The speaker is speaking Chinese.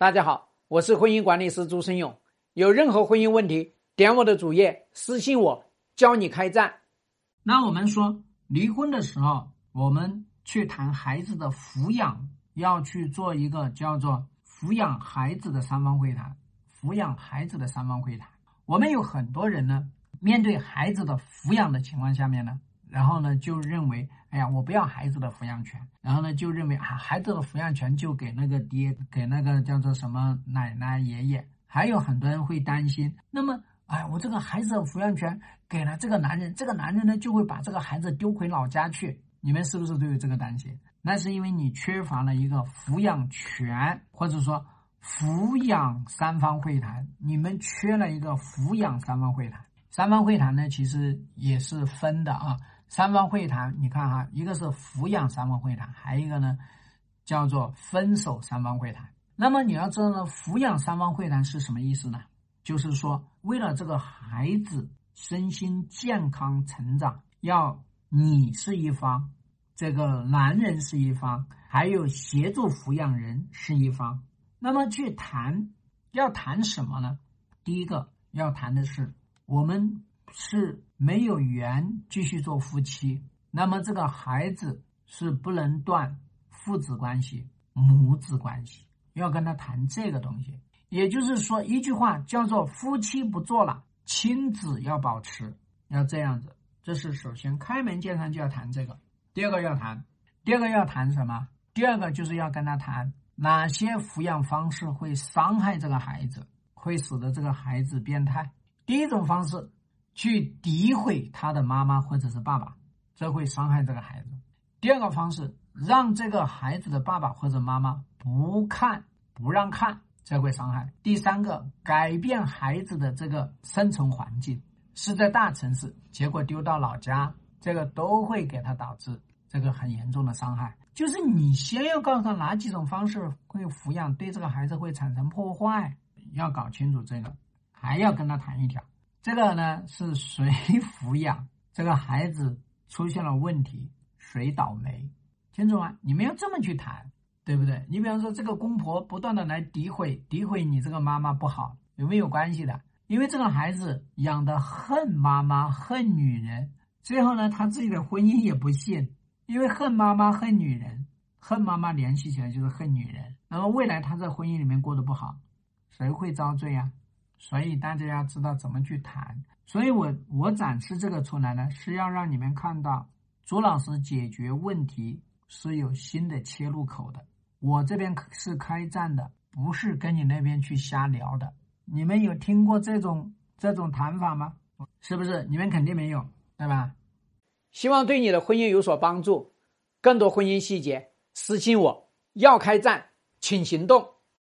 大家好，我是婚姻管理师朱生勇。有任何婚姻问题，点我的主页私信我，教你开战。那我们说离婚的时候，我们去谈孩子的抚养，要去做一个叫做抚养孩子的三方会谈。抚养孩子的三方会谈，我们有很多人呢，面对孩子的抚养的情况下面呢。然后呢，就认为，哎呀，我不要孩子的抚养权。然后呢，就认为啊，孩子的抚养权就给那个爹，给那个叫做什么奶奶、爷爷。还有很多人会担心，那么，哎，我这个孩子的抚养权给了这个男人，这个男人呢就会把这个孩子丢回老家去。你们是不是都有这个担心？那是因为你缺乏了一个抚养权，或者说抚养三方会谈，你们缺了一个抚养三方会谈。三方会谈呢，其实也是分的啊。三方会谈，你看哈，一个是抚养三方会谈，还有一个呢叫做分手三方会谈。那么你要知道呢，抚养三方会谈是什么意思呢？就是说，为了这个孩子身心健康成长，要你是一方，这个男人是一方，还有协助抚养人是一方。那么去谈，要谈什么呢？第一个要谈的是我们。是没有缘继续做夫妻，那么这个孩子是不能断父子关系、母子关系，要跟他谈这个东西。也就是说，一句话叫做“夫妻不做了，亲子要保持”，要这样子。这是首先开门见山就要谈这个。第二个要谈，第二个要谈什么？第二个就是要跟他谈哪些抚养方式会伤害这个孩子，会使得这个孩子变态。第一种方式。去诋毁他的妈妈或者是爸爸，这会伤害这个孩子。第二个方式，让这个孩子的爸爸或者妈妈不看、不让看，这会伤害。第三个，改变孩子的这个生存环境，是在大城市，结果丢到老家，这个都会给他导致这个很严重的伤害。就是你先要告诉他哪几种方式会抚养，对这个孩子会产生破坏，要搞清楚这个，还要跟他谈一条。这个呢是谁 抚养这个孩子出现了问题，谁倒霉？清楚吗？你们要这么去谈，对不对？你比方说，这个公婆不断的来诋毁诋毁你这个妈妈不好，有没有关系的？因为这个孩子养的恨妈妈恨女人，最后呢，他自己的婚姻也不幸，因为恨妈妈恨女人，恨妈妈联系起来就是恨女人，那么未来他在婚姻里面过得不好，谁会遭罪啊？所以大家要知道怎么去谈，所以我我展示这个出来呢，是要让你们看到朱老师解决问题是有新的切入口的。我这边是开战的，不是跟你那边去瞎聊的。你们有听过这种这种谈法吗？是不是？你们肯定没有，对吧？希望对你的婚姻有所帮助。更多婚姻细节，私信我。要开战，请行动。